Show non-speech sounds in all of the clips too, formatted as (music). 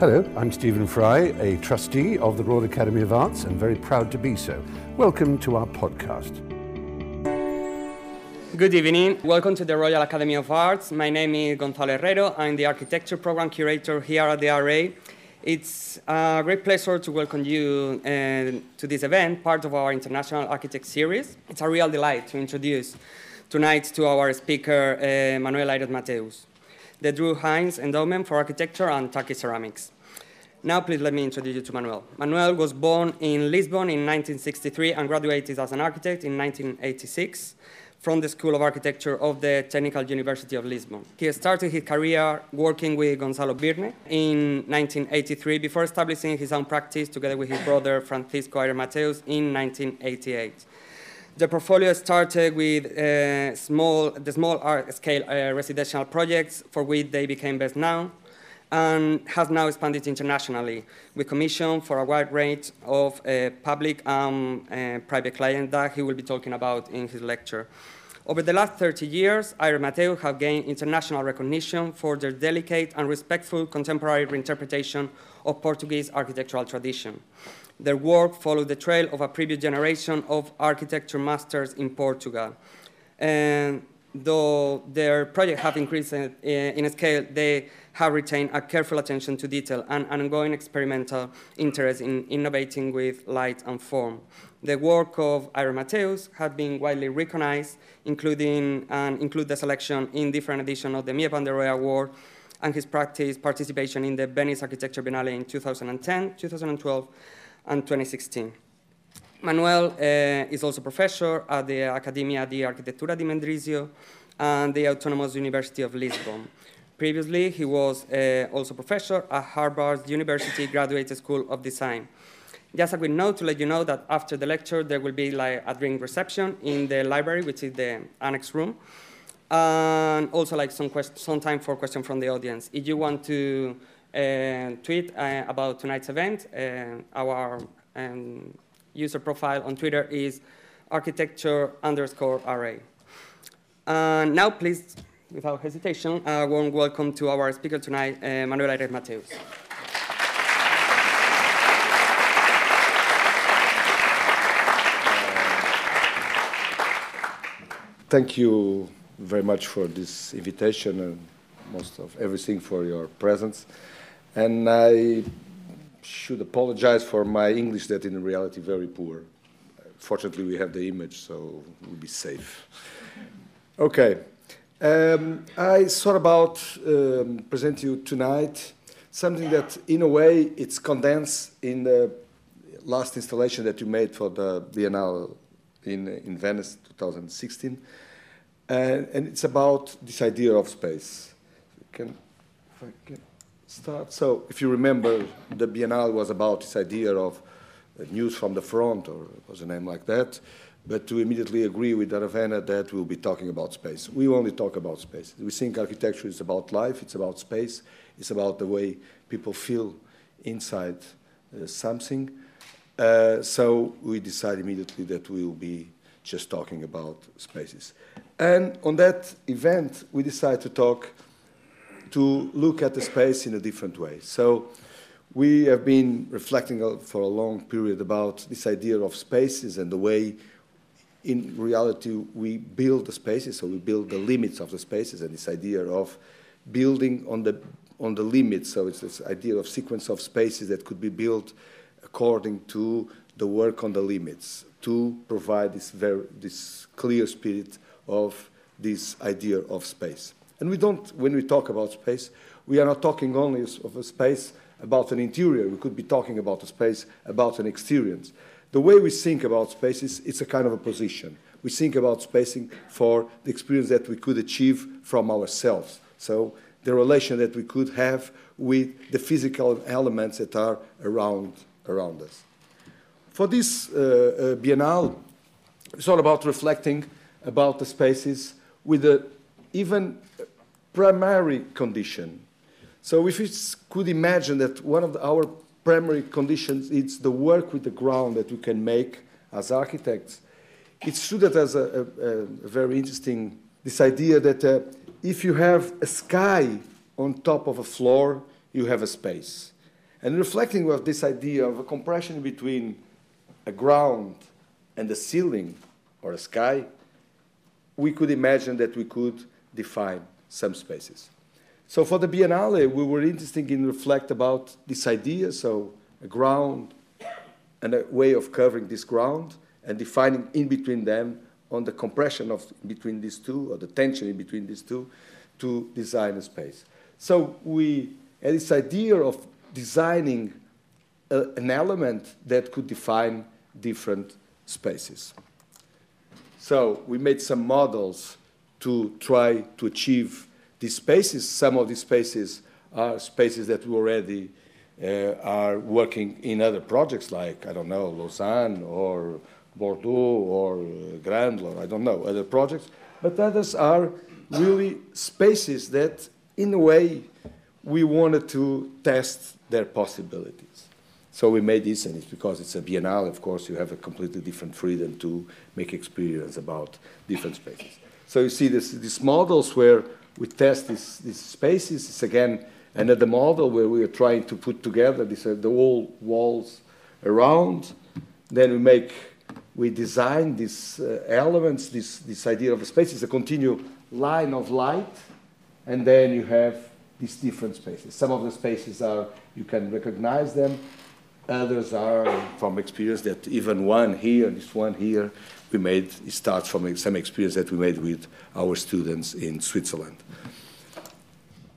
Hello, I'm Stephen Fry, a trustee of the Royal Academy of Arts and very proud to be so. Welcome to our podcast. Good evening. Welcome to the Royal Academy of Arts. My name is Gonzalo Herrero. I'm the architecture program curator here at the RA. It's a great pleasure to welcome you uh, to this event, part of our International Architect Series. It's a real delight to introduce tonight to our speaker, uh, Manuel Aires Mateus the Drue Heinz Endowment for Architecture and Turkey Ceramics. Now, please let me introduce you to Manuel. Manuel was born in Lisbon in 1963 and graduated as an architect in 1986 from the School of Architecture of the Technical University of Lisbon. He started his career working with Gonzalo Byrne in 1983 before establishing his own practice together with his brother Francisco Aires Mateus in 1988. The portfolio started with uh, small, the small scale uh, residential projects for which they became best known and has now expanded internationally We commission for a wide range of uh, public and uh, private clients that he will be talking about in his lecture. Over the last 30 years, Aires Mateus have gained international recognition for their delicate and respectful contemporary reinterpretation of Portuguese architectural tradition. Their work followed the trail of a previous generation of architecture masters in Portugal. And though their projects have increased uh, in scale, they have retained a careful attention to detail and an ongoing experimental interest in innovating with light and form. The work of Aires Mateus has been widely recognized, including and include the selection in different editions of the der Rohe Award and his practice participation in the Venice Architecture Biennale in 2010, 2012, and 2016. Manuel uh, is also professor at the Accademia di Architettura di Mendrisio and the Autonomous University of Lisbon. Previously, he was uh, also professor at Harvard University Graduate School of Design. Just a quick note to let you know that after the lecture, there will be like a drink reception in the library, which is the annex room, and also like some, some time for questions from the audience. If you want to tweet uh, about tonight's event. Uh, our um, user profile on Twitter is architecture underscore RA. And now, please, without hesitation, a warm welcome to our speaker tonight, uh, Manuel Aires Mateus. Thank you very much for this invitation and most of everything for your presence. And I should apologize for my English that in reality very poor. Fortunately, we have the image, so we'll be safe. Okay. Um, I thought about um, present you tonight something that, in a way, it's condensed in the last installation that you made for the Biennale in, in Venice 2016. And, and it's about this idea of space. Can, if I can start. So, if you remember, the Biennale was about this idea of uh, news from the front, or was a name like that. But to immediately agree with Aravena that we'll be talking about space. We only talk about space. We think architecture is about life, it's about space, it's about the way people feel inside uh, something. Uh, so we decide immediately that we will be just talking about spaces. And on that event, we decide to talk to look at the space in a different way. So we have been reflecting for a long period about this idea of spaces and the way in reality we build the spaces, so we build the limits of the spaces and this idea of building on the, on the limits, so it's this idea of sequence of spaces that could be built according to the work on the limits to provide this, very, this clear spirit of this idea of space. And we don't, when we talk about space, we are not talking only of a space about an interior. We could be talking about a space about an experience. The way we think about space is it's a kind of a position. We think about spacing for the experience that we could achieve from ourselves. So the relation that we could have with the physical elements that are around, around us. For this uh, uh, Biennale, it's all about reflecting about the spaces with a even primary condition. So if we could imagine that one of our primary conditions is the work with the ground that we can make as architects, it's true that there's a, a, a very interesting, this idea that uh, if you have a sky on top of a floor, you have a space. And reflecting with this idea of a compression between a ground and a ceiling or a sky, we could imagine that we could define some spaces. So for the Biennale, we were interested in reflect about this idea, so a ground and a way of covering this ground and defining in between them on the compression of between these two or the tension in between these two to design a space. So we had this idea of designing a, an element that could define different spaces. So we made some models to try to achieve these spaces. Some of these spaces are spaces that we already uh, are working in other projects like, I don't know, Lausanne or Bordeaux or Grand, or I don't know, other projects. But others are really spaces that, in a way, we wanted to test their possibilities. So we made this, and it's because it's a biennale, of course, you have a completely different freedom to make experience about different spaces. So you see this, these models where we test these, these spaces. It's again another model where we are trying to put together these, uh, the whole walls around. Then we make, we design these uh, elements, this, this idea of a space is a continuous line of light, and then you have these different spaces. Some of the spaces are, you can recognize them, others are from experience that even one here, this one here, we made, it starts from some experience that we made with our students in Switzerland.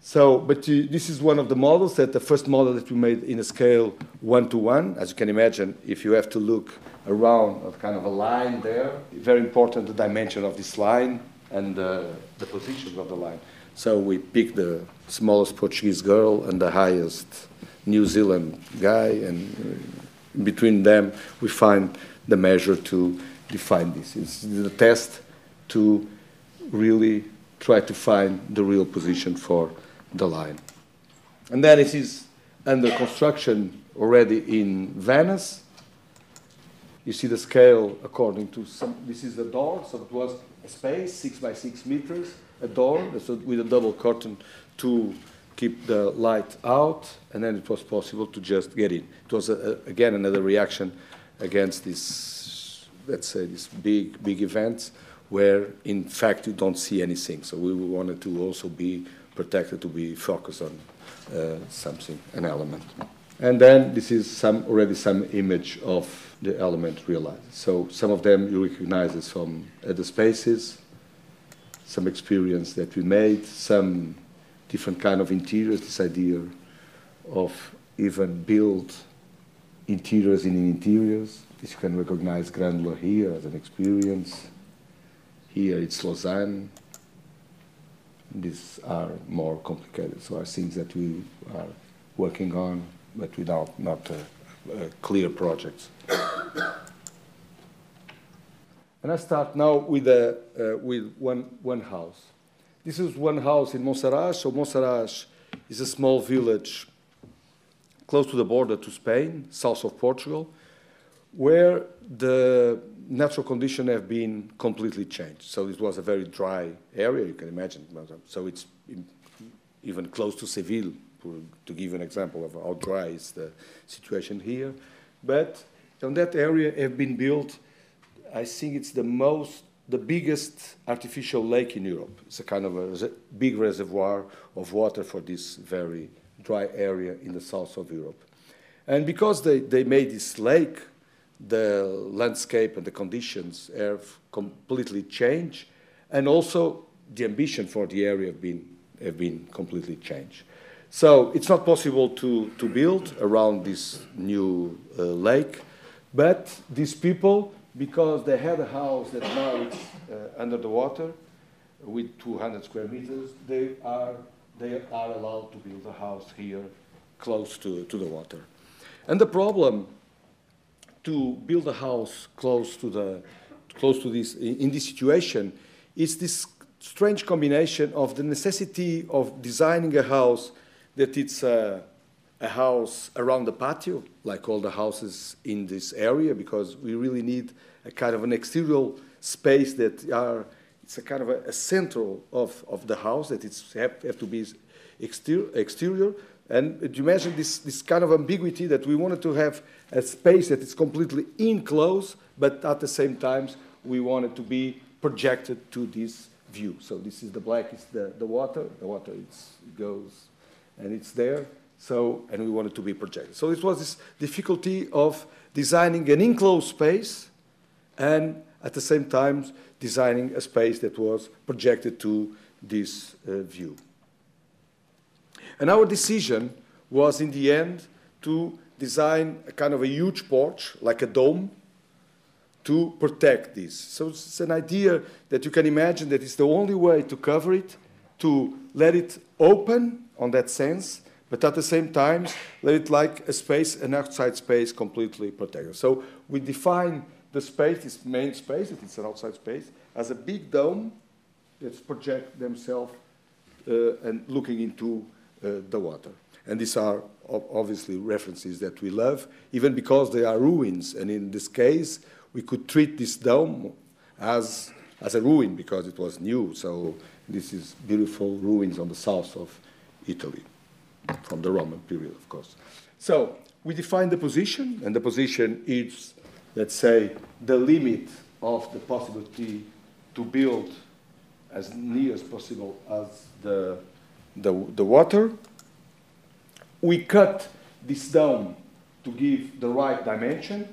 So, but uh, this is one of the models that the first model that we made in a scale one to one. As you can imagine, if you have to look around kind of a line there, very important the dimension of this line and uh, the position of the line. So we picked the smallest Portuguese girl and the highest New Zealand guy, and uh, between them we find the measure to define this. It's the test to really try to find the real position for the line. And then it is under construction already in Venice. You see the scale according to some, this is the door, so it was a space, six by six meters, a door so with a double curtain to keep the light out, and then it was possible to just get in. It was, a, a, again, another reaction against this, let's say, this big, big events where, in fact, you don't see anything. So we wanted to also be protected to be focused on uh, something, an element. And then this is some, already some image of the element realized. So some of them you recognize as from other spaces, some experience that we made, some different kind of interiors, this idea of even build interiors in interiors. You can recognize Grândola here as an experience. Here it's Lausanne, these are more complicated. So are things that we are working on, but without not uh, uh, clear projects. (coughs) and I start now with, a, uh, with one, one house. This is one house in Monsaraz. So Monsaraz is a small village close to the border to Spain, south of Portugal, where the natural conditions have been completely changed. So it was a very dry area, you can imagine. So it's even close to Seville, to give an example of how dry is the situation here. But on that area have been built, I think it's the most, the biggest artificial lake in Europe. It's a kind of a big reservoir of water for this very dry area in the south of Europe. And because they, they made this lake the landscape and the conditions have completely changed, and also the ambition for the area have been, have been completely changed. So it's not possible to, to build around this new uh, lake, but these people, because they had a house that now is uh, under the water with 200 square meters, they are, they are allowed to build a house here close to, to the water. And the problem to build a house close to the close to this in this situation is this strange combination of the necessity of designing a house that it's a, a house around the patio, like all the houses in this area, because we really need a kind of an exterior space that are it's a kind of a, a central of, of the house that it's have, have to be exterior, exterior And you imagine this, this kind of ambiguity that we wanted to have a space that is completely enclosed, but at the same time, we wanted to be projected to this view. So this is the black, is the, the water. The water it's, it goes and it's there. So, and we wanted to be projected. So it was this difficulty of designing an enclosed space and at the same time designing a space that was projected to this uh, view. And our decision was in the end to design a kind of a huge porch, like a dome, to protect this. So it's an idea that you can imagine that it's the only way to cover it, to let it open on that sense, but at the same time, let it like a space, an outside space completely protected. So we define the space, this main space, it's an outside space, as a big dome that project themselves uh, and looking into Uh, the water. And these are obviously references that we love, even because they are ruins. And in this case, we could treat this dome as, as a ruin because it was new. So this is beautiful ruins on the south of Italy, from the Roman period, of course. So we define the position, and the position is, let's say, the limit of the possibility to build as near as possible as the, the, the water. We cut this dome to give the right dimension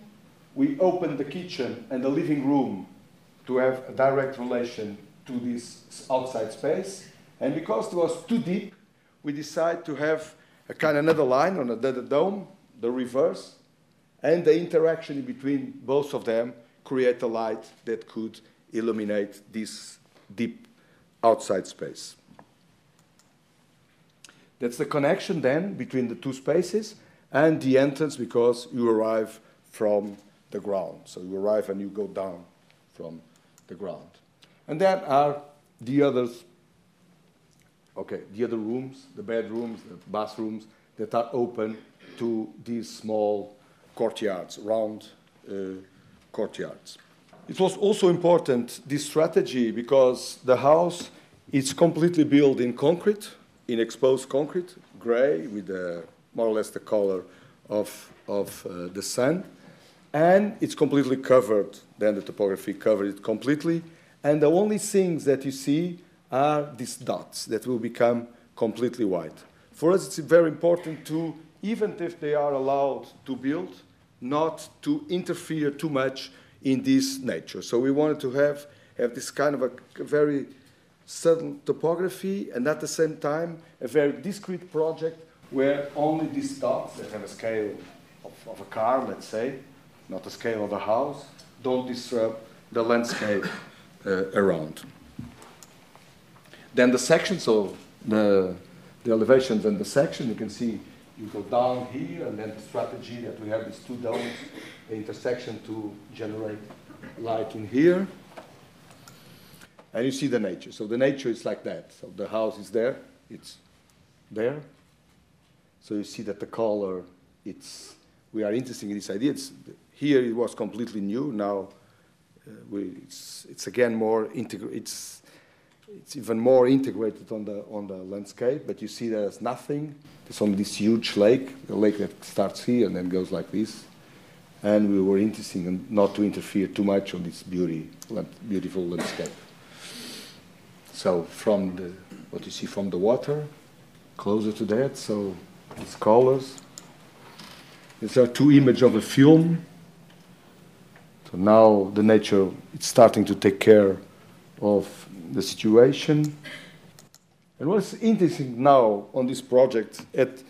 we opened the kitchen and the living room to have a direct relation to this outside space. And because it was too deep, we decided to have a kind of another line on the dome, the reverse, and the interaction between both of them create a light that could illuminate this deep outside space. That's the connection then between the two spaces and the entrance because you arrive from the ground. So you arrive and you go down from the ground. And then are the others, okay, the other rooms, the bedrooms, the bathrooms that are open to these small courtyards, round uh, courtyards. It was also important, this strategy, because the house is completely built in concrete, in exposed concrete, gray, with the, more or less the color of, of uh, the sun and it's completely covered. Then the topography covered it completely, and the only things that you see are these dots that will become completely white. For us, it's very important to, even if they are allowed to build, not to interfere too much in this nature. So we wanted to have, have this kind of a very subtle topography and at the same time a very discrete project where only these dots that have a scale of, of a car, let's say, not the scale of a house, don't disrupt the landscape uh, around. Then the sections, of the, the elevations and the section, you can see you go down here, and then the strategy that we have these two domes, the intersection to generate light in here. And you see the nature. So the nature is like that. So the house is there, it's there. So you see that the color, it's, we are interested in this idea. It's here it was completely new. Now uh, we, it's, it's, again more integrated. It's, it's even more integrated on the, on the landscape, but you see there's nothing. There's only this huge lake, a lake that starts here and then goes like this. And we were interested in not to interfere too much on this beauty, beautiful landscape. So from the, what you see from the water, closer to that, so these colors. These are two images of a film so now the nature is starting to take care of the situation. And what's interesting now on this project, it,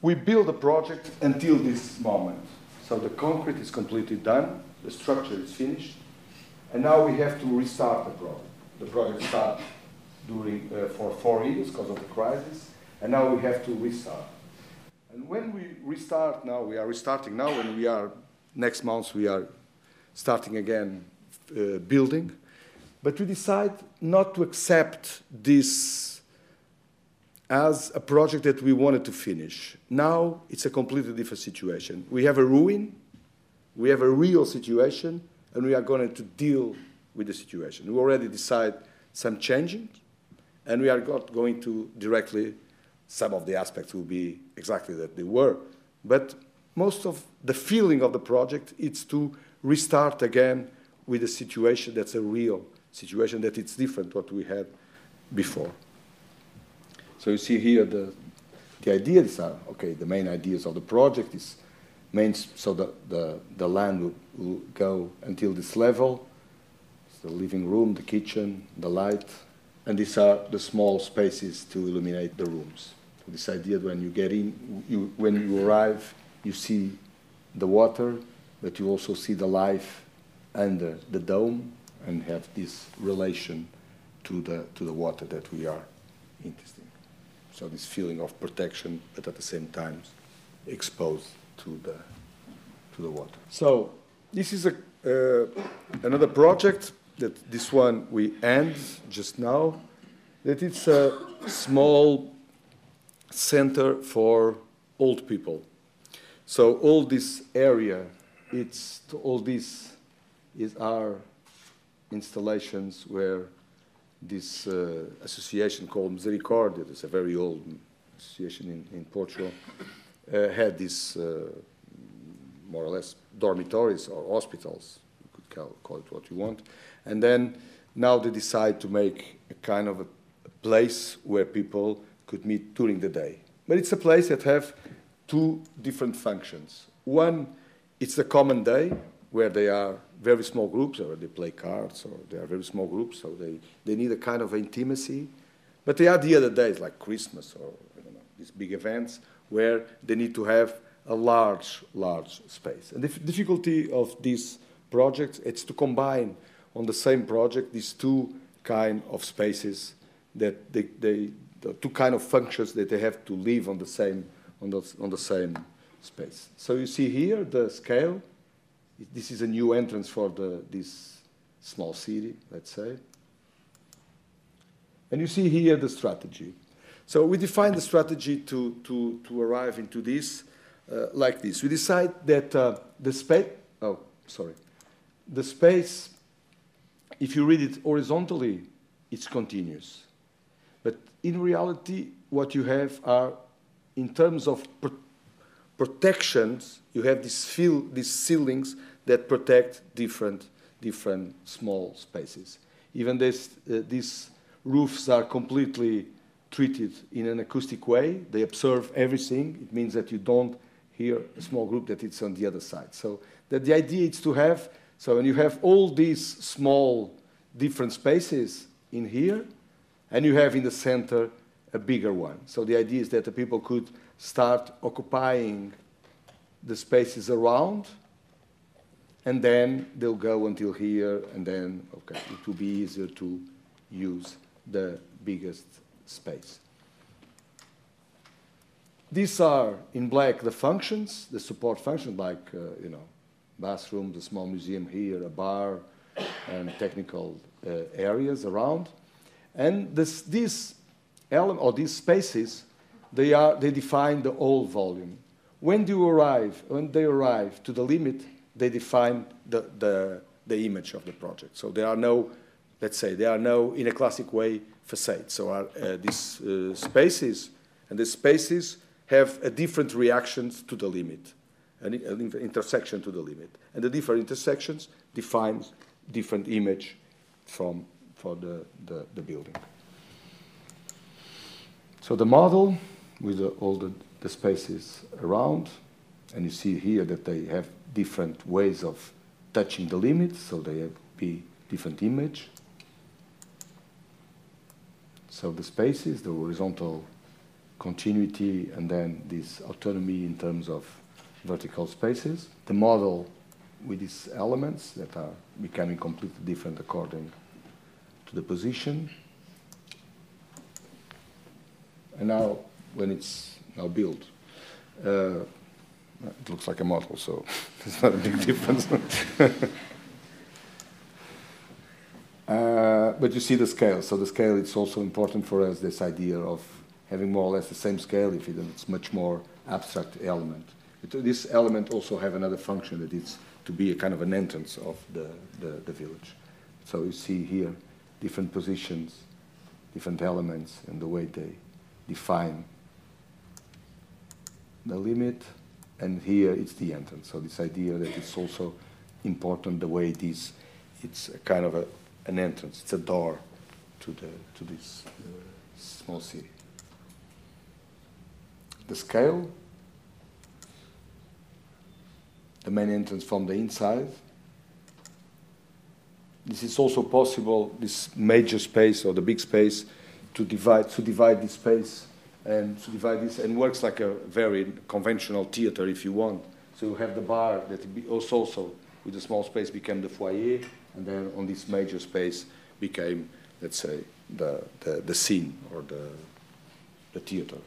we build a project until this moment. So the concrete is completely done, the structure is finished, and now we have to restart the project. The project started during uh, for four years because of the crisis, and now we have to restart. And when we restart now, we are restarting now, and we are next month we are starting again uh, building. But we decide not to accept this as a project that we wanted to finish. Now it's a completely different situation. We have a ruin, we have a real situation, and we are going to deal with the situation. We already decide some changing, and we are going to directly, some of the aspects will be exactly that they were. But most of the feeling of the project is to restart again with a situation that's a real situation that it's different what we had before. So you see here the the ideas are okay. The main ideas of the project is main so the the, the land will, will go until this level. It's the living room, the kitchen, the light, and these are the small spaces to illuminate the rooms. This idea that when you get in, you, when you arrive, you see the water, but you also see the life under the dome and have this relation to the, to the water that we are interested in. So this feeling of protection, but at the same time exposed to the, to the water. So this is a, uh, another project that this one we end just now, that it's a small center for old people. So all this area, it's all this is our installations where this uh, association called Misericordia, it's a very old association in, in Portugal, uh, had these uh, more or less dormitories or hospitals, you could call, call, it what you want. And then now they decide to make a kind of a, place where people could meet during the day. But it's a place that have two different functions. One, it's a common day where they are very small groups, or they play cards, or they are very small groups, so they, they need a kind of intimacy. But they are the other days, like Christmas or know, these big events, where they need to have a large, large space. And the difficulty of this project is to combine on the same project these two kind of spaces that they, they the two kind of functions that they have to live on the same on the, on the same space. So you see here the scale this is a new entrance for the, this small city, let's say. And you see here the strategy. So we define the strategy to, to, to arrive into this uh, like this. We decide that uh, the space, oh, sorry, the space, if you read it horizontally, it's continuous. But in reality, what you have are, in terms of protections, you have these, these ceilings that protect different, different small spaces. Even this, uh, these roofs are completely treated in an acoustic way. They observe everything. It means that you don't hear a small group that it's on the other side. So that the idea is to have, so when you have all these small different spaces in here, and you have in the center a bigger one. So the idea is that the people could start occupying the spaces around, and then they'll go until here, and then, okay, it will be easier to use the biggest space. These are, in black, the functions, the support functions, like, uh, you know, bathroom, the small museum here, a bar, and technical uh, areas around. And this, these element, or these spaces they, are, they define the whole volume. When do you arrive? When they arrive to the limit, they define the, the, the image of the project. So there are no, let's say, there are no, in a classic way, facades. So are, uh, these uh, spaces, and the spaces have a different reactions to the limit, an, an intersection to the limit. And the different intersections defines different image from, for the, the, the building. So the model with the, all the, the spaces around. And you see here that they have different ways of touching the limits, so they have be different image. So the spaces, the horizontal continuity, and then this autonomy in terms of vertical spaces. The model with these elements that are becoming completely different according to the position. And now when it's now built. Uh, it looks like a model, so (laughs) it's not a big difference. (laughs) uh, but you see the scale. So the scale, is also important for us, this idea of having more or less the same scale, if it's much more abstract element. It, this element also have another function that it's to be a kind of an entrance of the, the, the village. So you see here different positions, different elements, and the way they define the limit, and here it's the entrance. So this idea that it's also important the way it is, it's a kind of a, an entrance, it's a door to, the, to this small city. The scale, the main entrance from the inside. This is also possible, this major space or the big space, to divide, to divide this space and to divide this, and works like a very conventional theater if you want. So you have the bar that also, also with a small space became the foyer, and then on this major space became, let's say, the, the, the scene or the, the theater.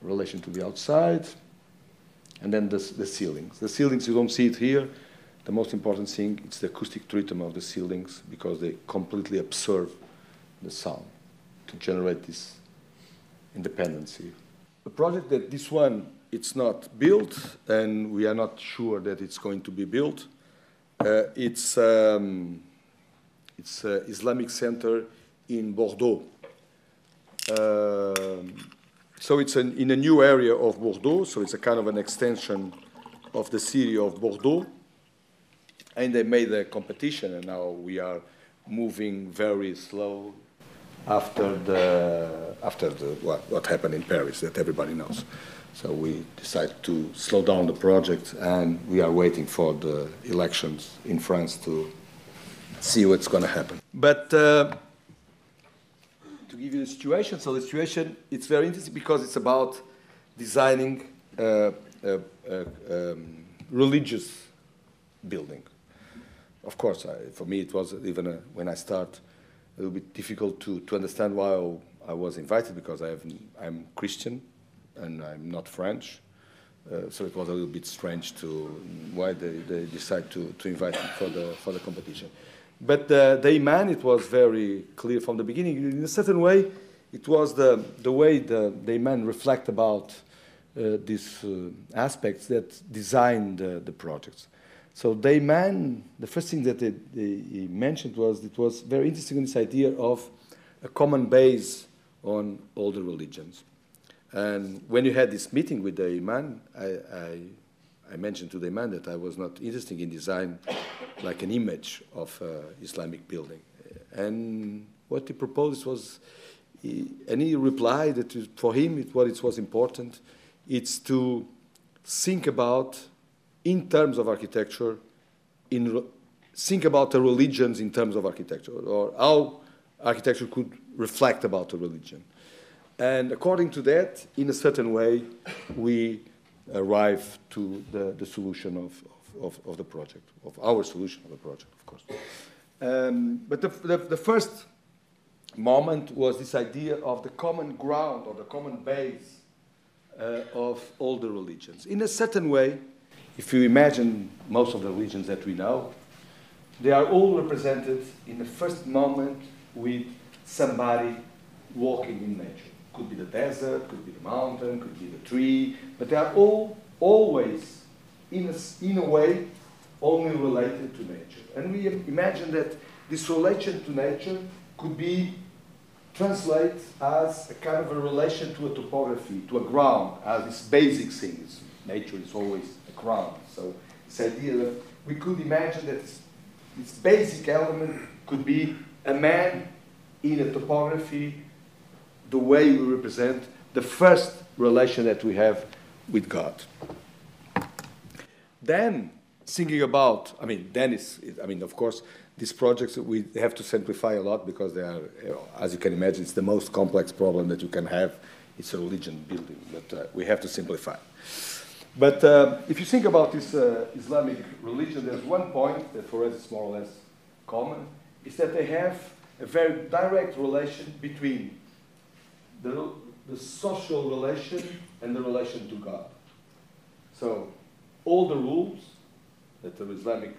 Relation to the outside, and then the, the ceilings. The ceilings, you don't see it here. The most important thing is the acoustic treatment of the ceilings because they completely absorb the sound to generate this independency. The project that this one, it's not built, and we are not sure that it's going to be built. Uh, it's um, it's uh, Islamic Center in Bordeaux. Um, so it's an, in a new area of Bordeaux, so it's a kind of an extension of the city of Bordeaux. And they made a competition, and now we are moving very slow after the after the what, what happened in Paris that everybody knows. So we decided to slow down the project, and we are waiting for the elections in France to see what's going to happen. But uh, give you the situation, so the situation it's very interesting because it's about designing a um, religious building. Of course, I, for me it was even a, when I start a little bit difficult to, to understand why I was invited because I have, I'm Christian and I'm not French. Uh, so it was a little bit strange to why they, they decide to, to invite me for the, for the competition. But the, the Imam, it was very clear from the beginning. In a certain way, it was the, the way the, the Imam reflect about uh, these uh, aspects that designed the, the projects. So the Imam, the first thing that he mentioned was it was very interesting this idea of a common base on all the religions. And when you had this meeting with the Imam, I, I, I, mentioned to the imam that I was not interested in design like an image of uh, Islamic building. And what he proposed was, he, and he replied that for him it, what it was important, it's to think about in terms of architecture, in, think about the religions in terms of architecture, or how architecture could reflect about a religion. And according to that, in a certain way, we arrive to the, the solution of, of, of, the project, of our solution of the project, of course. Um, but the, the, the, first moment was this idea of the common ground or the common base uh, of all the religions. In a certain way, if you imagine most of the religions that we know, they are all represented in the first moment with somebody walking in nature. Could be the desert, could be the mountain, could be the tree, but they are all always, in a, in a way, only related to nature. And we imagine that this relation to nature could be translated as a kind of a relation to a topography, to a ground, as this basic things. Nature is always a ground. So this idea that we could imagine that this, this basic element could be a man in a topography, the way we represent the first relation that we have with God. Then, thinking about, I mean, then is, I mean, of course, these projects we have to simplify a lot because they are, you know, as you can imagine, it's the most complex problem that you can have. It's a religion building, but uh, we have to simplify. But uh, if you think about this uh, Islamic religion, there's one point that for us is more or less common, is that they have a very direct relation between the, the social relation and the relation to God. So all the rules that the Islamic,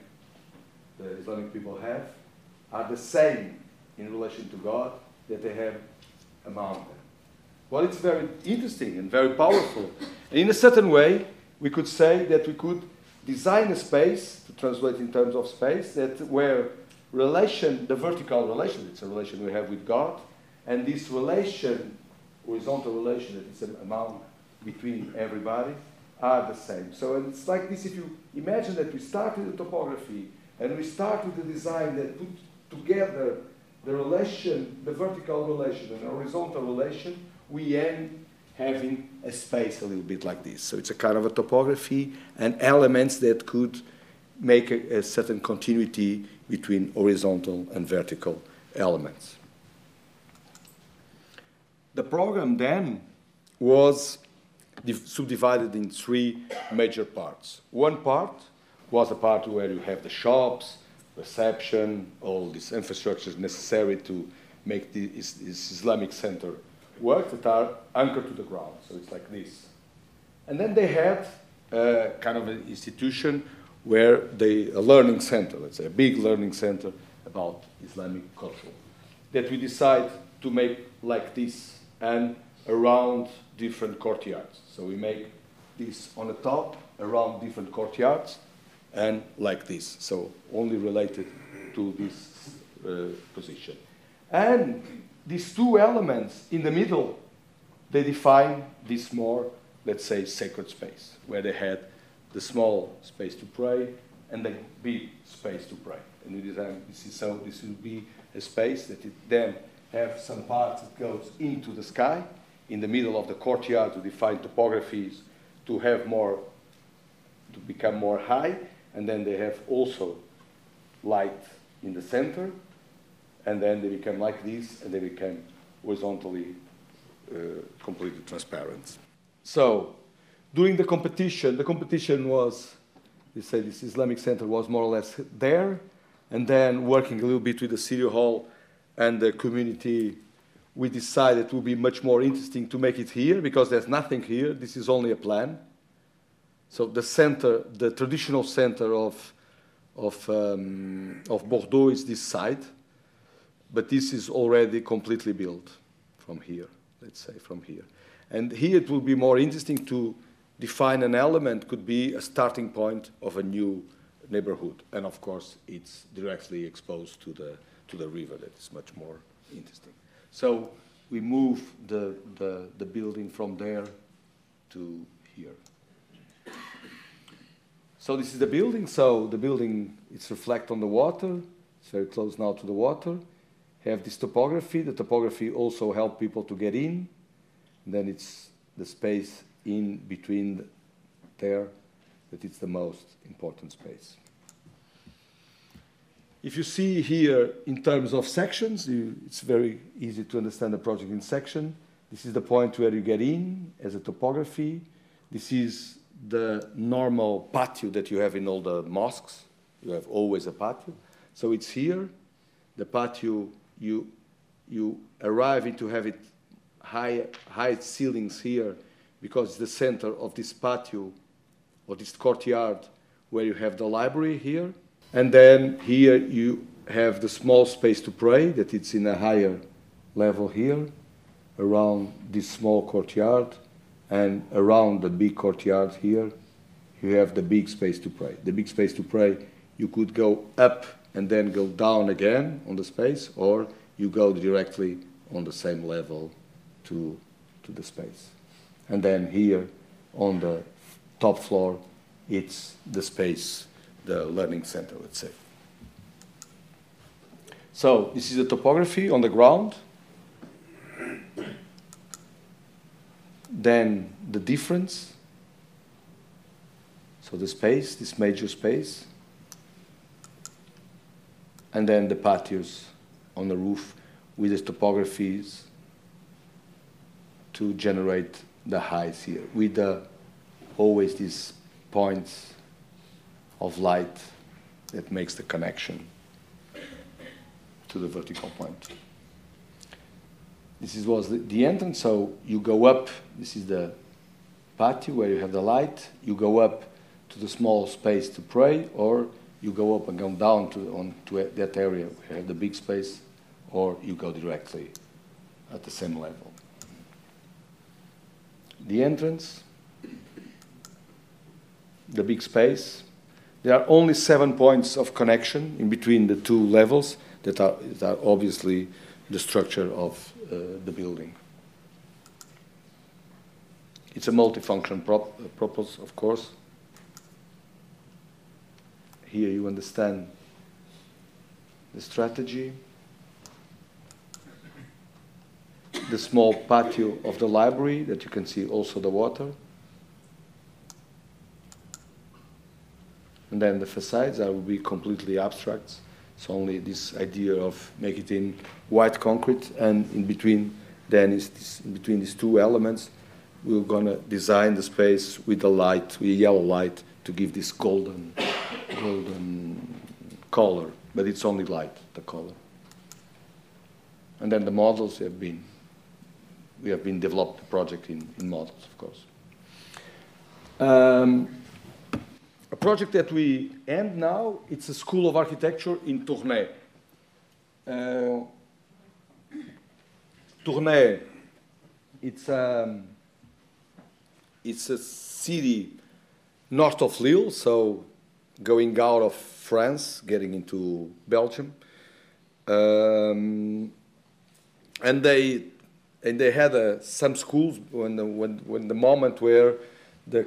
the Islamic people have are the same in relation to God that they have among them. Well, it's very interesting and very powerful. And in a certain way, we could say that we could design a space, to translate in terms of space, that where relation, the vertical relation, it's a relation we have with God, and this relation horizontal relation that is among between everybody are the same. So it's like this if you imagine that we start with the topography and we start with the design that put together the relation, the vertical relation and horizontal relation, we end having a space a little bit like this. So it's a kind of a topography and elements that could make a, a certain continuity between horizontal and vertical elements. The program then was subdivided in three major parts. One part was a part where you have the shops, reception, all these infrastructures necessary to make this, this Islamic center work that are anchored to the ground. So it's like this. And then they had a kind of an institution where they, a learning center, let's say, a big learning center about Islamic culture, that we decide to make like this and around different courtyards. So we make this on the top around different courtyards and like this. So only related to this uh, position. And these two elements in the middle, they define this more, let's say, sacred space, where they had the small space to pray and the big space to pray. And we design this is so this will be a space that it then have some parts that goes into the sky in the middle of the courtyard to define topographies to have more to become more high and then they have also light in the center and then they become like this and they become horizontally uh, completely transparent. So during the competition the competition was you say this islamic center was more or less there and then working a little bit with the city hall and the community, we decided it would be much more interesting to make it here because there's nothing here. This is only a plan. So the center, the traditional center of, of, um, of Bordeaux is this side, but this is already completely built from here, let's say from here. And here it will be more interesting to define an element, could be a starting point of a new neighborhood. And of course, it's directly exposed to the, to the river that is much more interesting. So we move the, the, the building from there to here. So this is the building. So the building, it's reflect on the water. It's very close now to the water. Have this topography. The topography also help people to get in. And then it's the space in between there that it's the most important space. If you see here in terms of sections, you, it's very easy to understand the project in section. This is the point where you get in as a topography. This is the normal patio that you have in all the mosques. You have always a patio. So it's here. The patio, you, you arrive into have it high, high ceilings here because it's the center of this patio or this courtyard where you have the library here and then here you have the small space to pray, that it's in a higher level here, around this small courtyard, and around the big courtyard here, you have the big space to pray. The big space to pray, you could go up and then go down again on the space, or you go directly on the same level to, to the space. And then here on the top floor, it's the space the learning center, let's say. So this is the topography on the ground. Then the difference. So the space, this major space. And then the patios on the roof with the topographies to generate the heights here with the, always these points of light that makes the connection to the vertical point. This is, was the, the entrance, so you go up, this is the patio where you have the light, you go up to the small space to pray, or you go up and go down to, on, to that area where you have the big space, or you go directly at the same level. The entrance, the big space, there are only seven points of connection in between the two levels that are, that are obviously the structure of uh, the building. It's a multifunction prop, uh, purpose, of course. Here you understand the strategy, the small patio of the library that you can see also the water. And then the facades that will be completely abstract. It's only this idea of make it in white concrete and in between then is this, between these two elements we're to design the space with a light, with a yellow light to give this golden golden color, but it's only light, the color. And then the models have been we have been developed the project in, in models, of course. Um, a project that we end now, it's a school of architecture in Tournai. Uh, Tournai, it's, um, it's a city north of Lille, so going out of France, getting into Belgium. Um, and they and they had uh, some schools when the, when, when the moment where the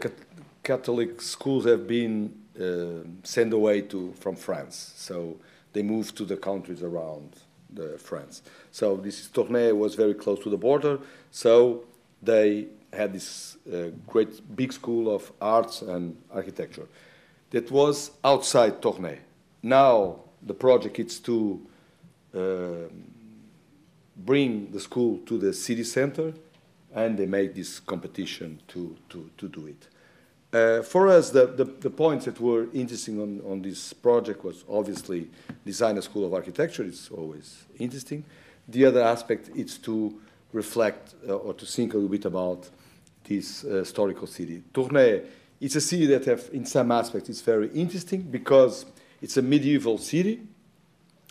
Catholic schools have been uh, sent away to, from France. So they moved to the countries around the France. So this Tournai was very close to the border. So they had this uh, great big school of arts and architecture that was outside Tournai. Now the project is to uh, bring the school to the city center and they make this competition to, to, to do it. Uh, for us, the, the, the, points that were interesting on, on this project was obviously design a school of architecture. It's always interesting. The other aspect is to reflect uh, or to think a little bit about this uh, historical city. Tournai is a city that have, in some aspects, is very interesting because it's a medieval city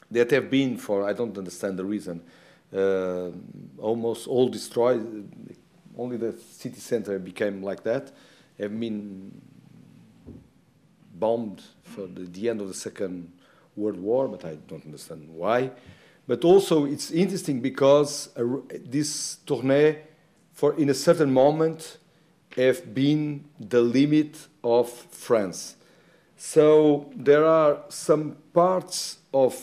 that have been for, I don't understand the reason, uh, almost all destroyed. Only the city center became like that have been bombed for the, the end of the Second World War, but I don't understand why. But also, it's interesting because uh, this Tournai, for in a certain moment, have been the limit of France. So there are some parts of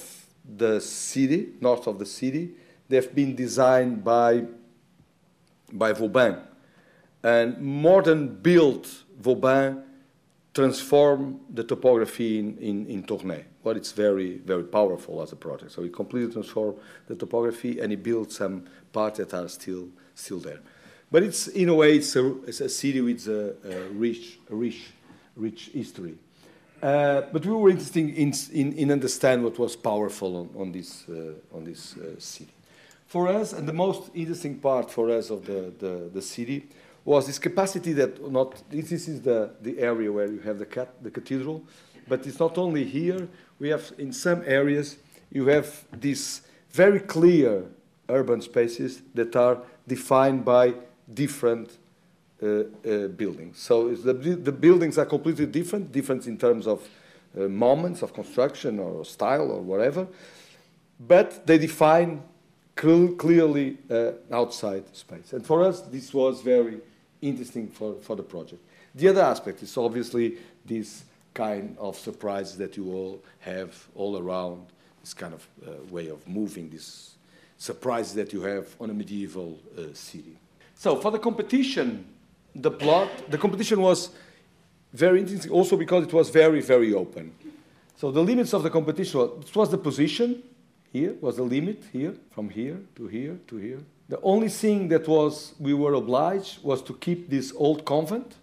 the city, north of the city, they've been designed by, by Vauban. And modern built Vauban transformed the topography in, in, in Tournai. Well, it's very, very powerful as a project. So he completely transformed the topography and he built some parts that are still, still there. But it's, in a way, it's a, it's a city with a, a rich, rich, rich history. Uh, but we were interested in, in, in understand what was powerful on, on this, uh, on this uh, city. For us, and the most interesting part for us of the, the, the city was this capacity that not this is the, the area where you have the, cat, the cathedral, but it's not only here. We have in some areas you have these very clear urban spaces that are defined by different uh, uh, buildings. So the, the buildings are completely different, different in terms of uh, moments of construction or style or whatever, but they define cl clearly uh, outside space. And for us, this was very interesting for, for the project. The other aspect is obviously this kind of surprise that you all have all around, this kind of uh, way of moving, this surprise that you have on a medieval uh, city. So for the competition, the plot, the competition was very interesting also because it was very, very open. So the limits of the competition, was, was the position, here was the limit, here, from here to here to here, the only thing that was we were obliged was to keep this old convent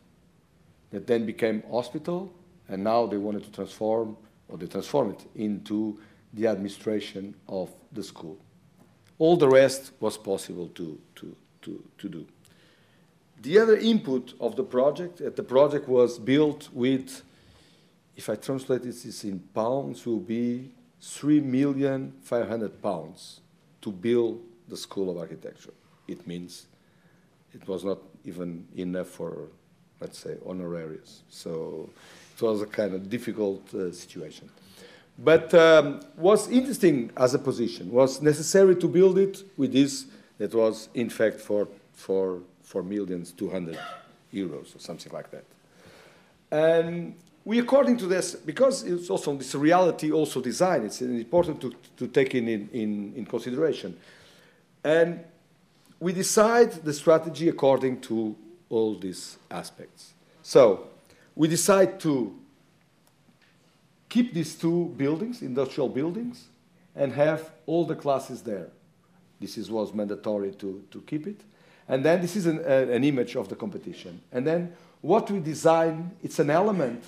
that then became hospital, and now they wanted to transform, or they transform it into the administration of the school. All the rest was possible to, to, to, to do. The other input of the project, that the project was built with, if I translate this in pounds, will be 3,500 pounds to build the School of Architecture. It means it was not even enough for, let's say, honorarius. So it was a kind of difficult uh, situation. But um, was interesting as a position, was necessary to build it with this that was, in fact, for, for, for millions, 200 euros or something like that. And we, according to this, because it's also this reality also design, it's important to, to take in, in, in consideration. And we decide the strategy according to all these aspects. So we decide to keep these two buildings, industrial buildings, and have all the classes there. This is, was mandatory to, to keep it. And then this is an, an image of the competition. And then what we design, it's an element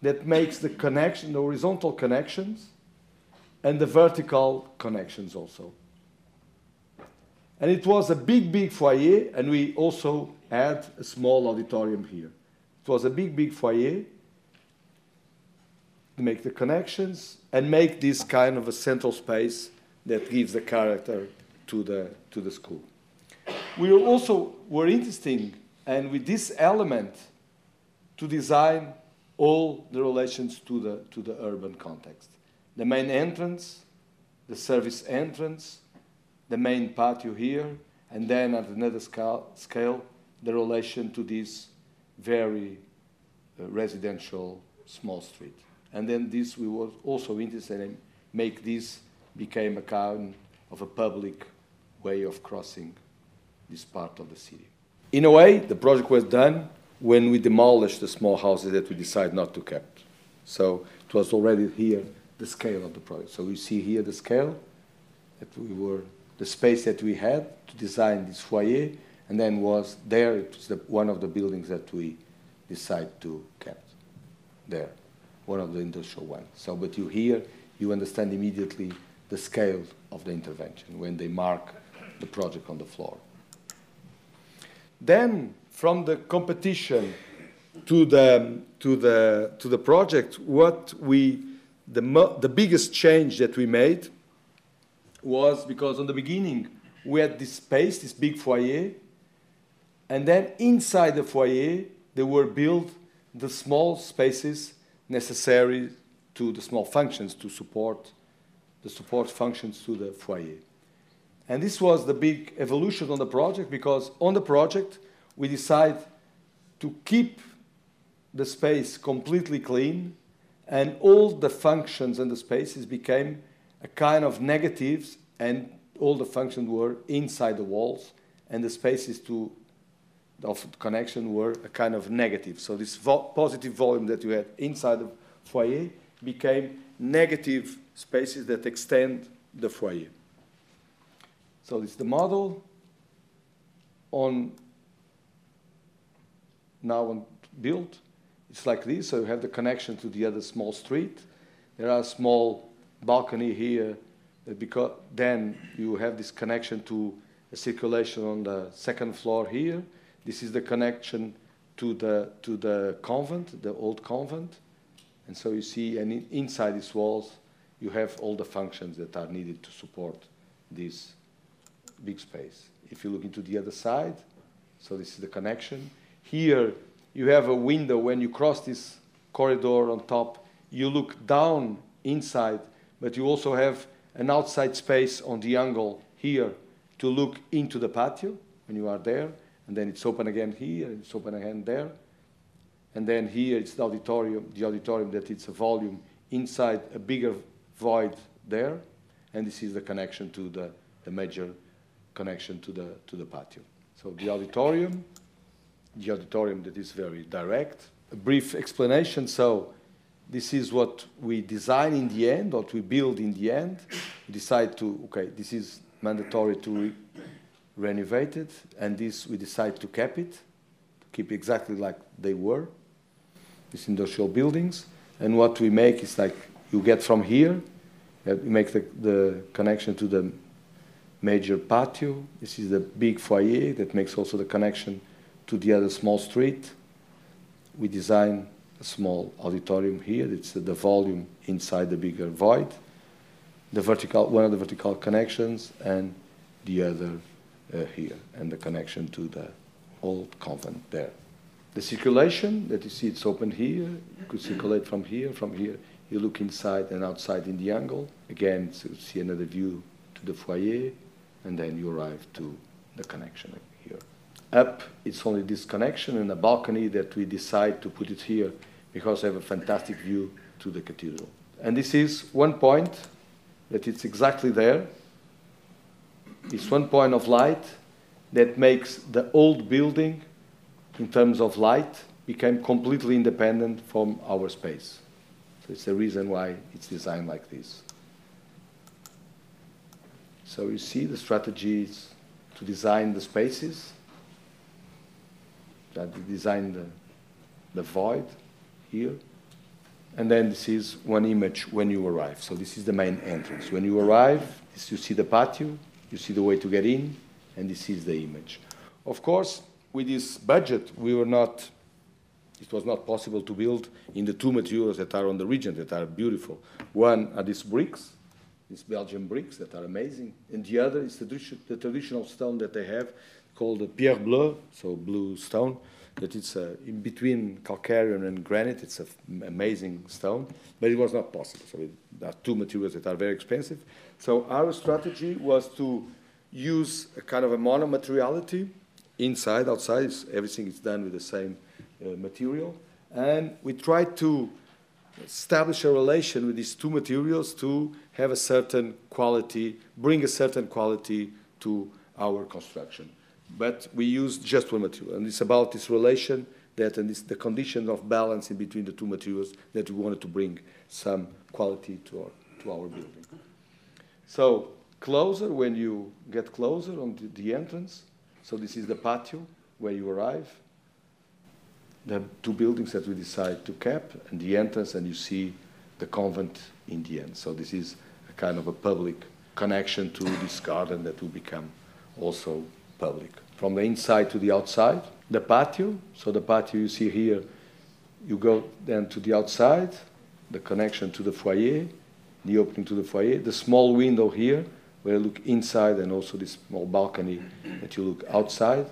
that makes the connection, the horizontal connections, and the vertical connections also. And it was a big, big foyer, and we also had a small auditorium here. It was a big, big foyer to make the connections and make this kind of a central space that gives the character to the, to the school. We also were interesting, and with this element, to design all the relations to the, to the urban context. The main entrance, the service entrance, the main patio here, and then at another scale, scale the relation to this very uh, residential small street. And then this we were also interested in make this became a kind of a public way of crossing this part of the city. In a way, the project was done when we demolished the small houses that we decided not to keep. So it was already here the scale of the project. So you see here the scale that we were, the space that we had to design this foyer, and then was there, it was the, one of the buildings that we decided to keep there, one of the industrial ones. So, but you hear, you understand immediately the scale of the intervention when they mark the project on the floor. Then, from the competition to the, to the, to the project, what we, the, the biggest change that we made was because on the beginning we had this space, this big foyer, and then inside the foyer there were built the small spaces necessary to the small functions to support the support functions to the foyer. And this was the big evolution on the project because on the project we decided to keep the space completely clean and all the functions and the spaces became a kind of negatives and all the functions were inside the walls and the spaces to of connection were a kind of negative. So this vo positive volume that you had inside the foyer became negative spaces that extend the foyer. So it's the model on now on built. It's like this, so you have the connection to the other small street. There are small balcony here, uh, because then you have this connection to a circulation on the second floor here. This is the connection to the, to the convent, the old convent. And so you see, and in, inside these walls, you have all the functions that are needed to support this big space. If you look into the other side, so this is the connection. Here, you have a window when you cross this corridor on top. You look down inside, but you also have an outside space on the angle here to look into the patio when you are there. And then it's open again here, and it's open again there. And then here it's the auditorium, the auditorium that it's a volume inside a bigger void there, and this is the connection to the, the major connection to the, to the patio. So the auditorium, the auditorium that is very direct. A brief explanation, so this is what we design in the end, what we build in the end. We decide to, okay, this is mandatory to re renovate it, and this we decide to keep it, to keep exactly like they were, these industrial buildings. And what we make is like you get from here, uh, you make the, the connection to the major patio. This is the big foyer that makes also the connection to the other small street. We design a small auditorium here. It's the volume inside the bigger void. The vertical, one of the vertical connections, and the other uh, here, and the connection to the old convent there. The circulation that you see, it's open here. You could circulate from here, from here. You look inside and outside in the angle. Again, to see another view to the foyer, and then you arrive to the connection. Up, it's only this connection and a balcony that we decide to put it here because I have a fantastic view to the cathedral. And this is one point that it's exactly there. It's one point of light that makes the old building, in terms of light, became completely independent from our space. So it's the reason why it's designed like this. So you see the strategies to design the spaces, that we design the, the void here, and then this is one image when you arrive. So this is the main entrance. When you arrive, you see the patio, you see the way to get in, and this is the image. Of course, with this budget, we were not, it was not possible to build in the two materials that are on the region that are beautiful. One are these bricks, these Belgian bricks that are amazing, and the other is the, the traditional stone that they have called the pierre Bleu, so blue stone, that it's uh, in between calcareous and granite. It's an amazing stone, but it was not possible. So it, there are two materials that are very expensive. So our strategy was to use a kind of a monomateriality inside, outside. everything is done with the same uh, material, and we tried to establish a relation with these two materials to have a certain quality, bring a certain quality to our construction but we use just one material. And it's about this relation that and this, the condition of balance in between the two materials that we wanted to bring some quality to our, to our building. So closer, when you get closer on the, the entrance, so this is the patio where you arrive. The two buildings that we decide to cap, and the entrance, and you see the convent in the end. So this is a kind of a public connection to this garden that will become also public. From the inside to the outside, the patio. So the patio you see here, you go then to the outside, the connection to the foyer, the opening to the foyer, the small window here where you look inside and also this small balcony that you look outside,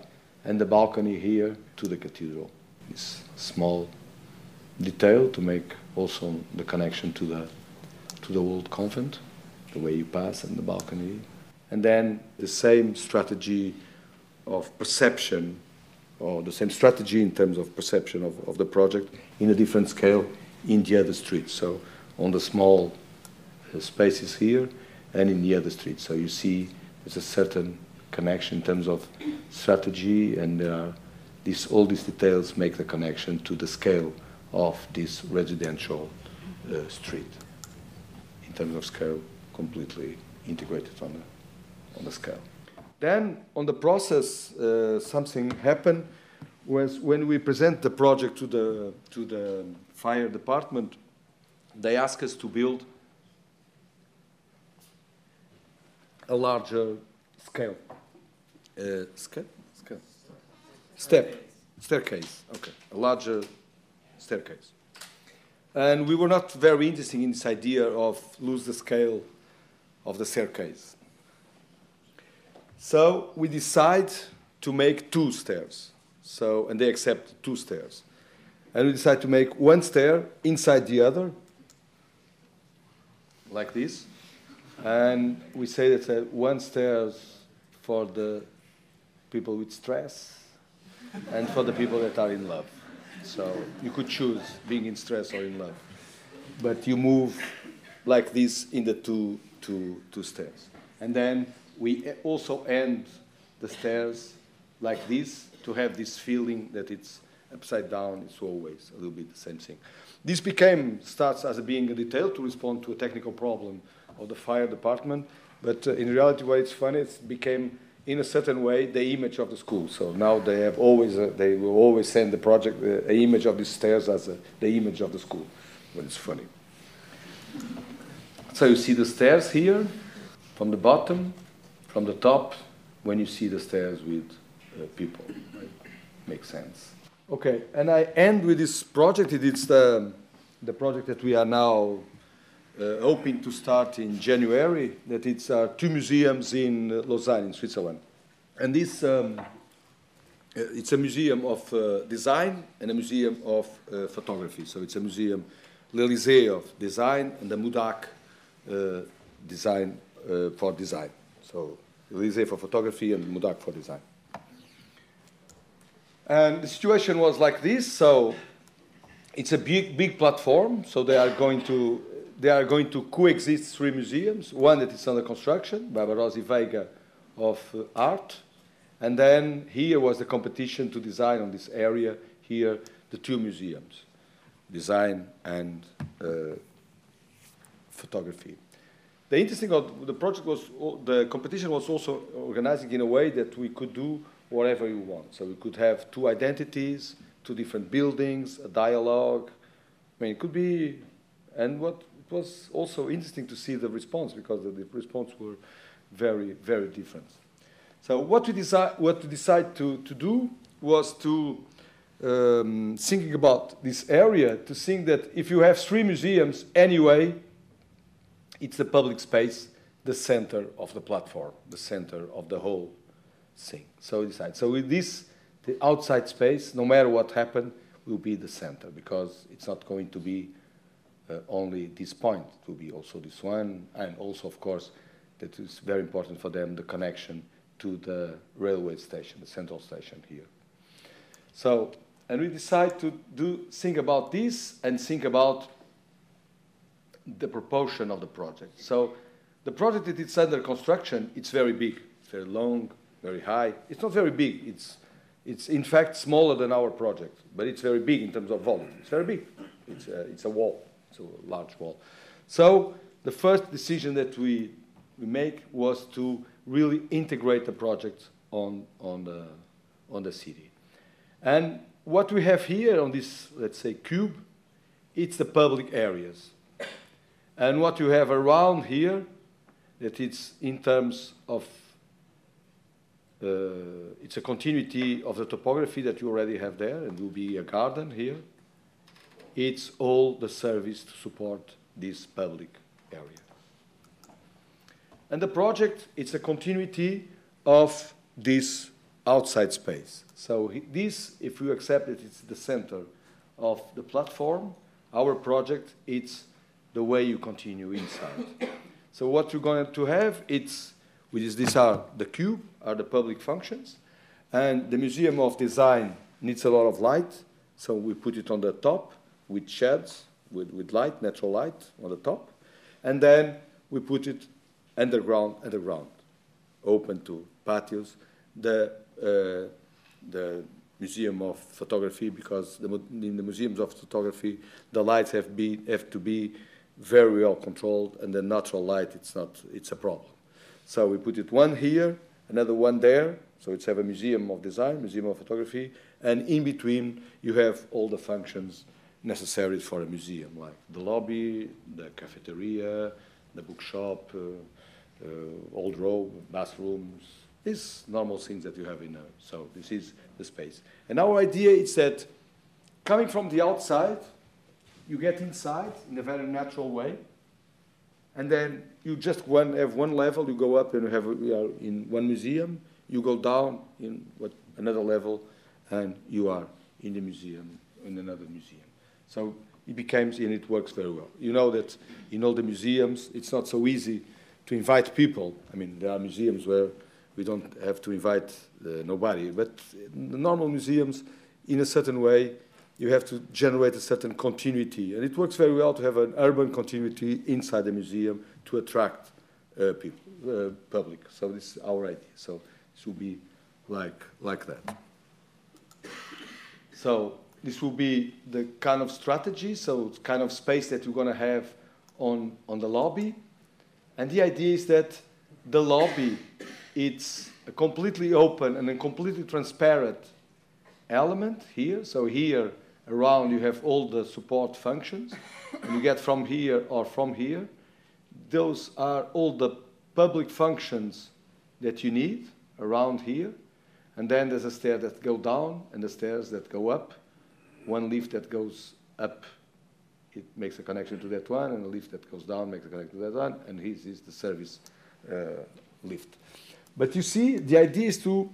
and the balcony here to the cathedral. This small detail to make also the connection to the to the old convent, the way you pass and the balcony. And then the same strategy of perception or the same strategy in terms of perception of, of the project in a different scale in the other streets. So on the small uh, spaces here and in the other streets. So you see there's a certain connection in terms of strategy and uh, this, all these details make the connection to the scale of this residential uh, street. In terms of scale, completely integrated on the, on the scale. Then on the process, uh, something happened was when we present the project to the, to the fire department, they asked us to build a larger scale. Uh, scale? Scale. Step. Staircase. Okay. A larger staircase. And we were not very interested in this idea of lose the scale of the staircase. So we decide to make two stairs. So, and they accept two stairs. And we decide to make one stair inside the other, like this. And we say that uh, one stairs for the people with stress and for the people that are in love. So you could choose being in stress or in love. But you move like this in the two, two, two stairs. And then we also end the stairs like this to have this feeling that it's upside down, it's always a little bit the same thing. This became, starts as being a detail to respond to a technical problem of the fire department, but uh, in reality, what it's funny, it became, in a certain way, the image of the school. So now they have always, uh, they will always send the project, uh, image of these stairs as a, the image of the school, when it's funny. So you see the stairs here, from the bottom, from the top when you see the stairs with uh, people. Right? Makes sense. Okay, and I end with this project. It's the, the project that we are now uh, hoping to start in January, that it's uh, two museums in uh, Lausanne, in Switzerland. And this, um, uh, it's a museum of uh, design and a museum of photography. So it's a museum, l'Elysée of design and the Mudac design for design. So Elysée for photography and Mudac for design. And the situation was like this. So it's a big, big platform. So they are going to they are going to coexist three museums. One that is under construction, Barozzi Veiga of uh, art, and then here was the competition to design on this area. Here, the two museums, design and uh, photography. The interesting of the project was the competition was also organizing in a way that we could do whatever you want. So we could have two identities, two different buildings, a dialogue. I mean, it could be, and what it was also interesting to see the response because the, the response were very, very different. So what we decide, what we decide to, to do was to um, thinking about this area to think that if you have three museums anyway, it's the public space, the center of the platform, the center of the whole thing. So we decide. So with this, the outside space, no matter what happened, will be the center because it's not going to be uh, only this point. It will be also this one, and also, of course, that is very important for them, the connection to the railway station, the central station here. So, and we decide to do think about this and think about the proportion of the project. So, the project that is under construction, it's very big, it's very long, very high. It's not very big. It's, it's in fact smaller than our project, but it's very big in terms of volume. It's very big. It's a, it's a wall. It's a large wall. So the first decision that we, we make was to really integrate the project on, on, the, on the city. And what we have here on this, let's say, cube, it's the public areas. And what you have around here, that it's in terms of, uh, it's a continuity of the topography that you already have there, and will be a garden here. It's all the service to support this public area. And the project, it's a continuity of this outside space. So this, if you accept it, it's the center of the platform. Our project, it's the way you continue inside. (coughs) so what you're going to have, it's, which is these are the cube, are the public functions, and the Museum of Design needs a lot of light, so we put it on the top with sheds, with, with light, natural light on the top, and then we put it underground, underground, open to patios. The, uh, the Museum of Photography, because the, in the museums of photography, the lights have, be, have to be very well controlled, and the natural light, it's not, it's a problem. So we put it one here, another one there, so it's have a museum of design, museum of photography, and in between you have all the functions necessary for a museum, like the lobby, the cafeteria, the bookshop, uh, uh, old robe, bathrooms, these normal things that you have in a, so this is the space. And our idea is that coming from the outside, you get inside in a very natural way, and then you just one, have one level, you go up and you have we are in one museum, you go down in what, another level, and you are in the museum, in another museum. So it becomes, and it works very well. You know that in all the museums, it's not so easy to invite people. I mean, there are museums where we don't have to invite uh, nobody, but the normal museums, in a certain way, you have to generate a certain continuity. And it works very well to have an urban continuity inside the museum to attract uh, people, uh, public. So this is our idea. So this will be like, like that. So this will be the kind of strategy, so kind of space that we're going to have on, on the lobby. And the idea is that the lobby, it's a completely open and a completely transparent element here. So here, around you have all the support functions. and you get from here or from here. Those are all the public functions that you need around here. And then there's a stair that go down and the stairs that go up. One lift that goes up, it makes a connection to that one, and a lift that goes down makes a connection to that one, and this is the service uh, lift. But you see, the idea is to,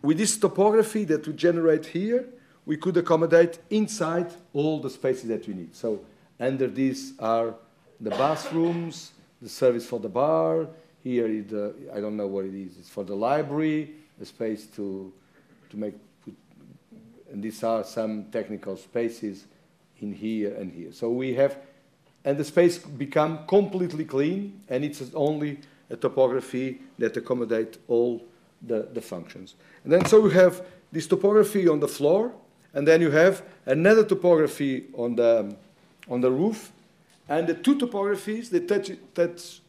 with this topography that we generate here, we could accommodate inside all the spaces that we need. So under these are the bathrooms, the service for the bar. Here is the, I don't know what it is, it's for the library, a space to, to make, put, and these are some technical spaces in here and here. So we have, and the space become completely clean, and it's only a topography that accommodate all the, the functions. And then so we have this topography on the floor, and then you have another topography on the, on the roof, and the two topographies, they touch, touch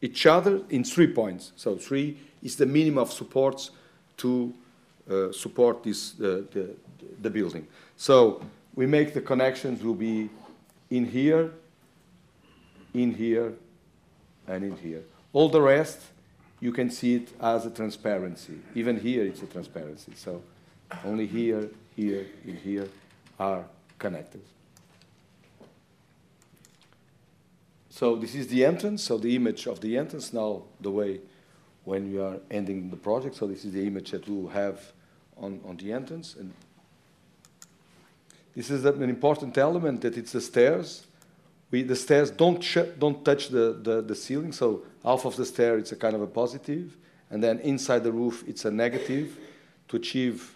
each other in three points. So three is the minimum of supports to uh, support this, uh, the, the building. So we make the connections will be in here, in here, and in here. All the rest, you can see it as a transparency. Even here, it's a transparency. So only here, here, and here are connected. So this is the entrance, so the image of the entrance now, the way when we are ending the project. So this is the image that we'll have on, on the entrance. And this is an important element that it's the stairs. We, the stairs don't, don't touch the, the, the ceiling, so half of the stair it's a kind of a positive, and then inside the roof it's a negative to achieve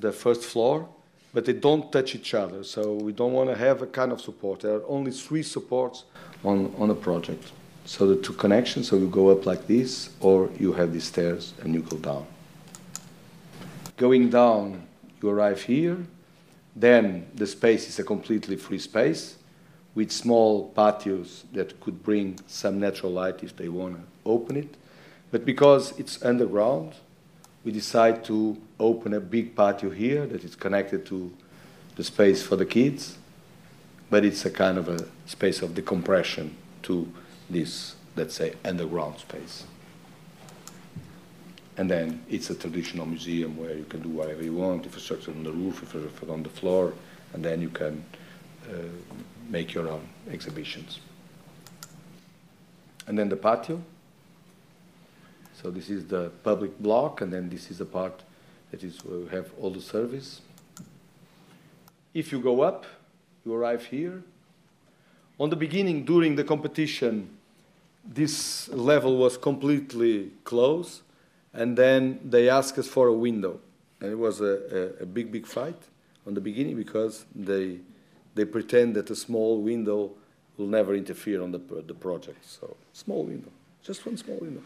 the first floor, but they don't touch each other. So we don't want to have a kind of support. There are only three supports on, on a project. So the two connections, so you go up like this, or you have these stairs and you go down. Going down, you arrive here. Then the space is a completely free space with small patios that could bring some natural light if they want to open it. But because it's underground, we decide to open a big patio here that is connected to the space for the kids but it's a kind of a space of decompression to this, let's say, underground space. And then it's a traditional museum where you can do whatever you want, if it's on the roof, if it's on the floor, and then you can uh, make your own exhibitions. And then the patio. So this is the public block, and then this is the part that is where we have all the service. If you go up, you arrive here. On the beginning, during the competition, this level was completely closed, and then they asked us for a window. And it was a, a, a big, big fight on the beginning because they, they pretend that a small window will never interfere on the, the project. So, small window, just one small window.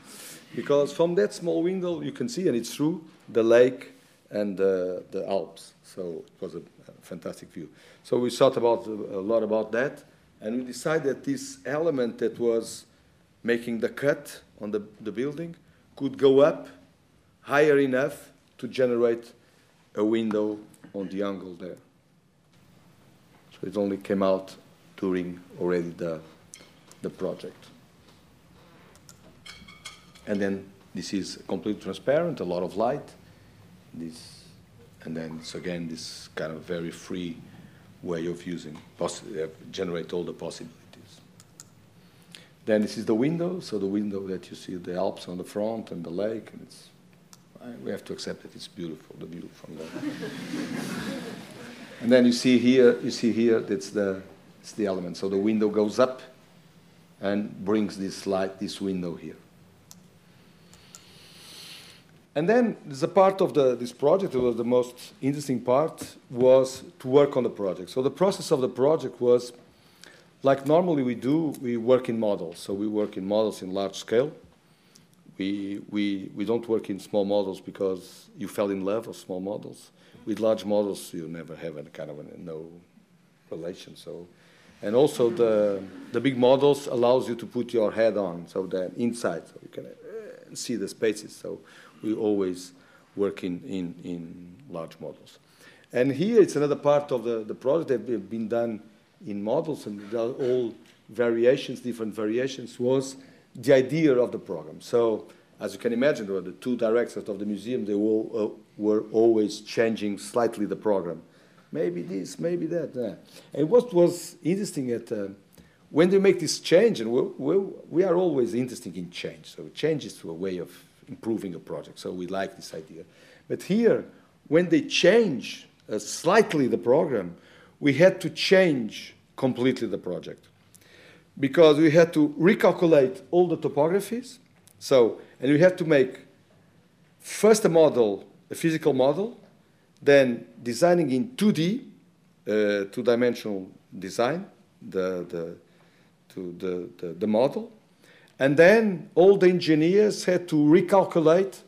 Because from that small window, you can see, and it's true, the lake and the, the Alps. So it was a, a fantastic view. So we thought about uh, a lot about that, and we decided that this element that was making the cut on the, the building could go up higher enough to generate a window on the angle there. So it only came out during already the, the project. And then this is completely transparent, a lot of light. This, and then it's again this kind of very free way of using, uh, generate all the possibilities. Then this is the window, so the window that you see the Alps on the front and the lake, and it's, we have to accept that it's beautiful, the view from there. (laughs) and then you see here, you see here, that's the, it's the element. So the window goes up and brings this light, this window here. And then a part of the, this project, that was the most interesting part, was to work on the project. So the process of the project was, like normally we do, we work in models. So we work in models in large scale. We, we, we don't work in small models because you fell in love with small models. With large models, you never have any kind of a, no relation. So, and also the, the big models allows you to put your head on, so the inside, so you can uh, see the spaces. So we always work in, in, in large models. And here it's another part of the, the project that have been done in models and all variations, different variations, was the idea of the program. So as you can imagine, the two directors of the museum, they all, uh, were always changing slightly the program. Maybe this, maybe that. And what was interesting at, uh, when they make this change, and we we we are always interested in change, so change is a way of improving a project. So we like this idea. But here, when they change uh, slightly the program, we had to change completely the project because we had to recalculate all the topographies. So, and we had to make first a model, a physical model, then designing in 2D, uh, two-dimensional design, the, the, to the, the, the model, and then all the engineers had to recalculate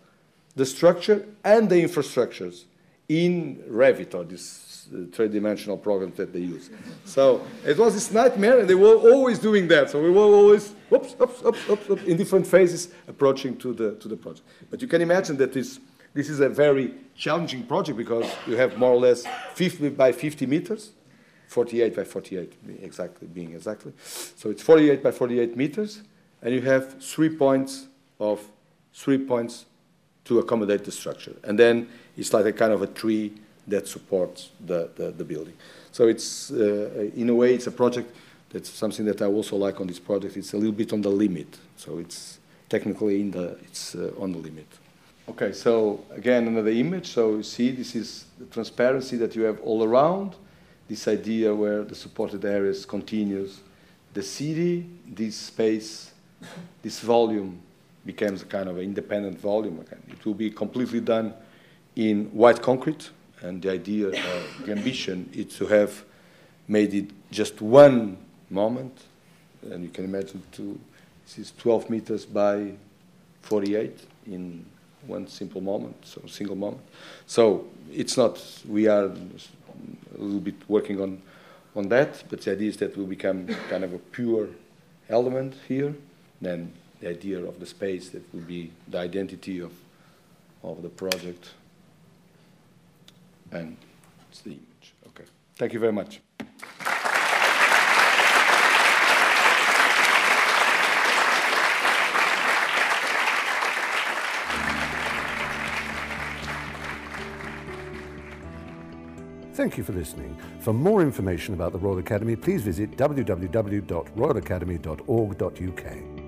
the structure and the infrastructures in Revit, or this uh, three-dimensional program that they use. So it was this nightmare, and they were always doing that. So we were always, oops, oops, oops, oops, oops in different phases approaching to the, to the project. But you can imagine that this, this is a very challenging project because you have more or less 50 by 50 meters, 48 by 48 exactly being exactly. So it's 48 by 48 meters, and you have three points of three points to accommodate the structure. And then it's like a kind of a tree that supports the, the, the building. So it's, uh, in a way, it's a project that's something that I also like on this project. It's a little bit on the limit. So it's technically in the, it's uh, on the limit. Okay, so again, another image. So you see, this is the transparency that you have all around. This idea where the supported areas continues. The city, this space, this volume becomes a kind of an independent volume again. It will be completely done in white concrete, and the idea, uh, the ambition is to have made it just one moment, and you can imagine two, this is 12 meters by 48 in one simple moment, so single moment. So it's not, we are a little bit working on, on that, but the idea is that will become kind of a pure element here, then the idea of the space that will be the identity of, of the project. And it's the image. Okay. Thank you very much. Thank you for listening. For more information about the Royal Academy, please visit www.royalacademy.org.uk.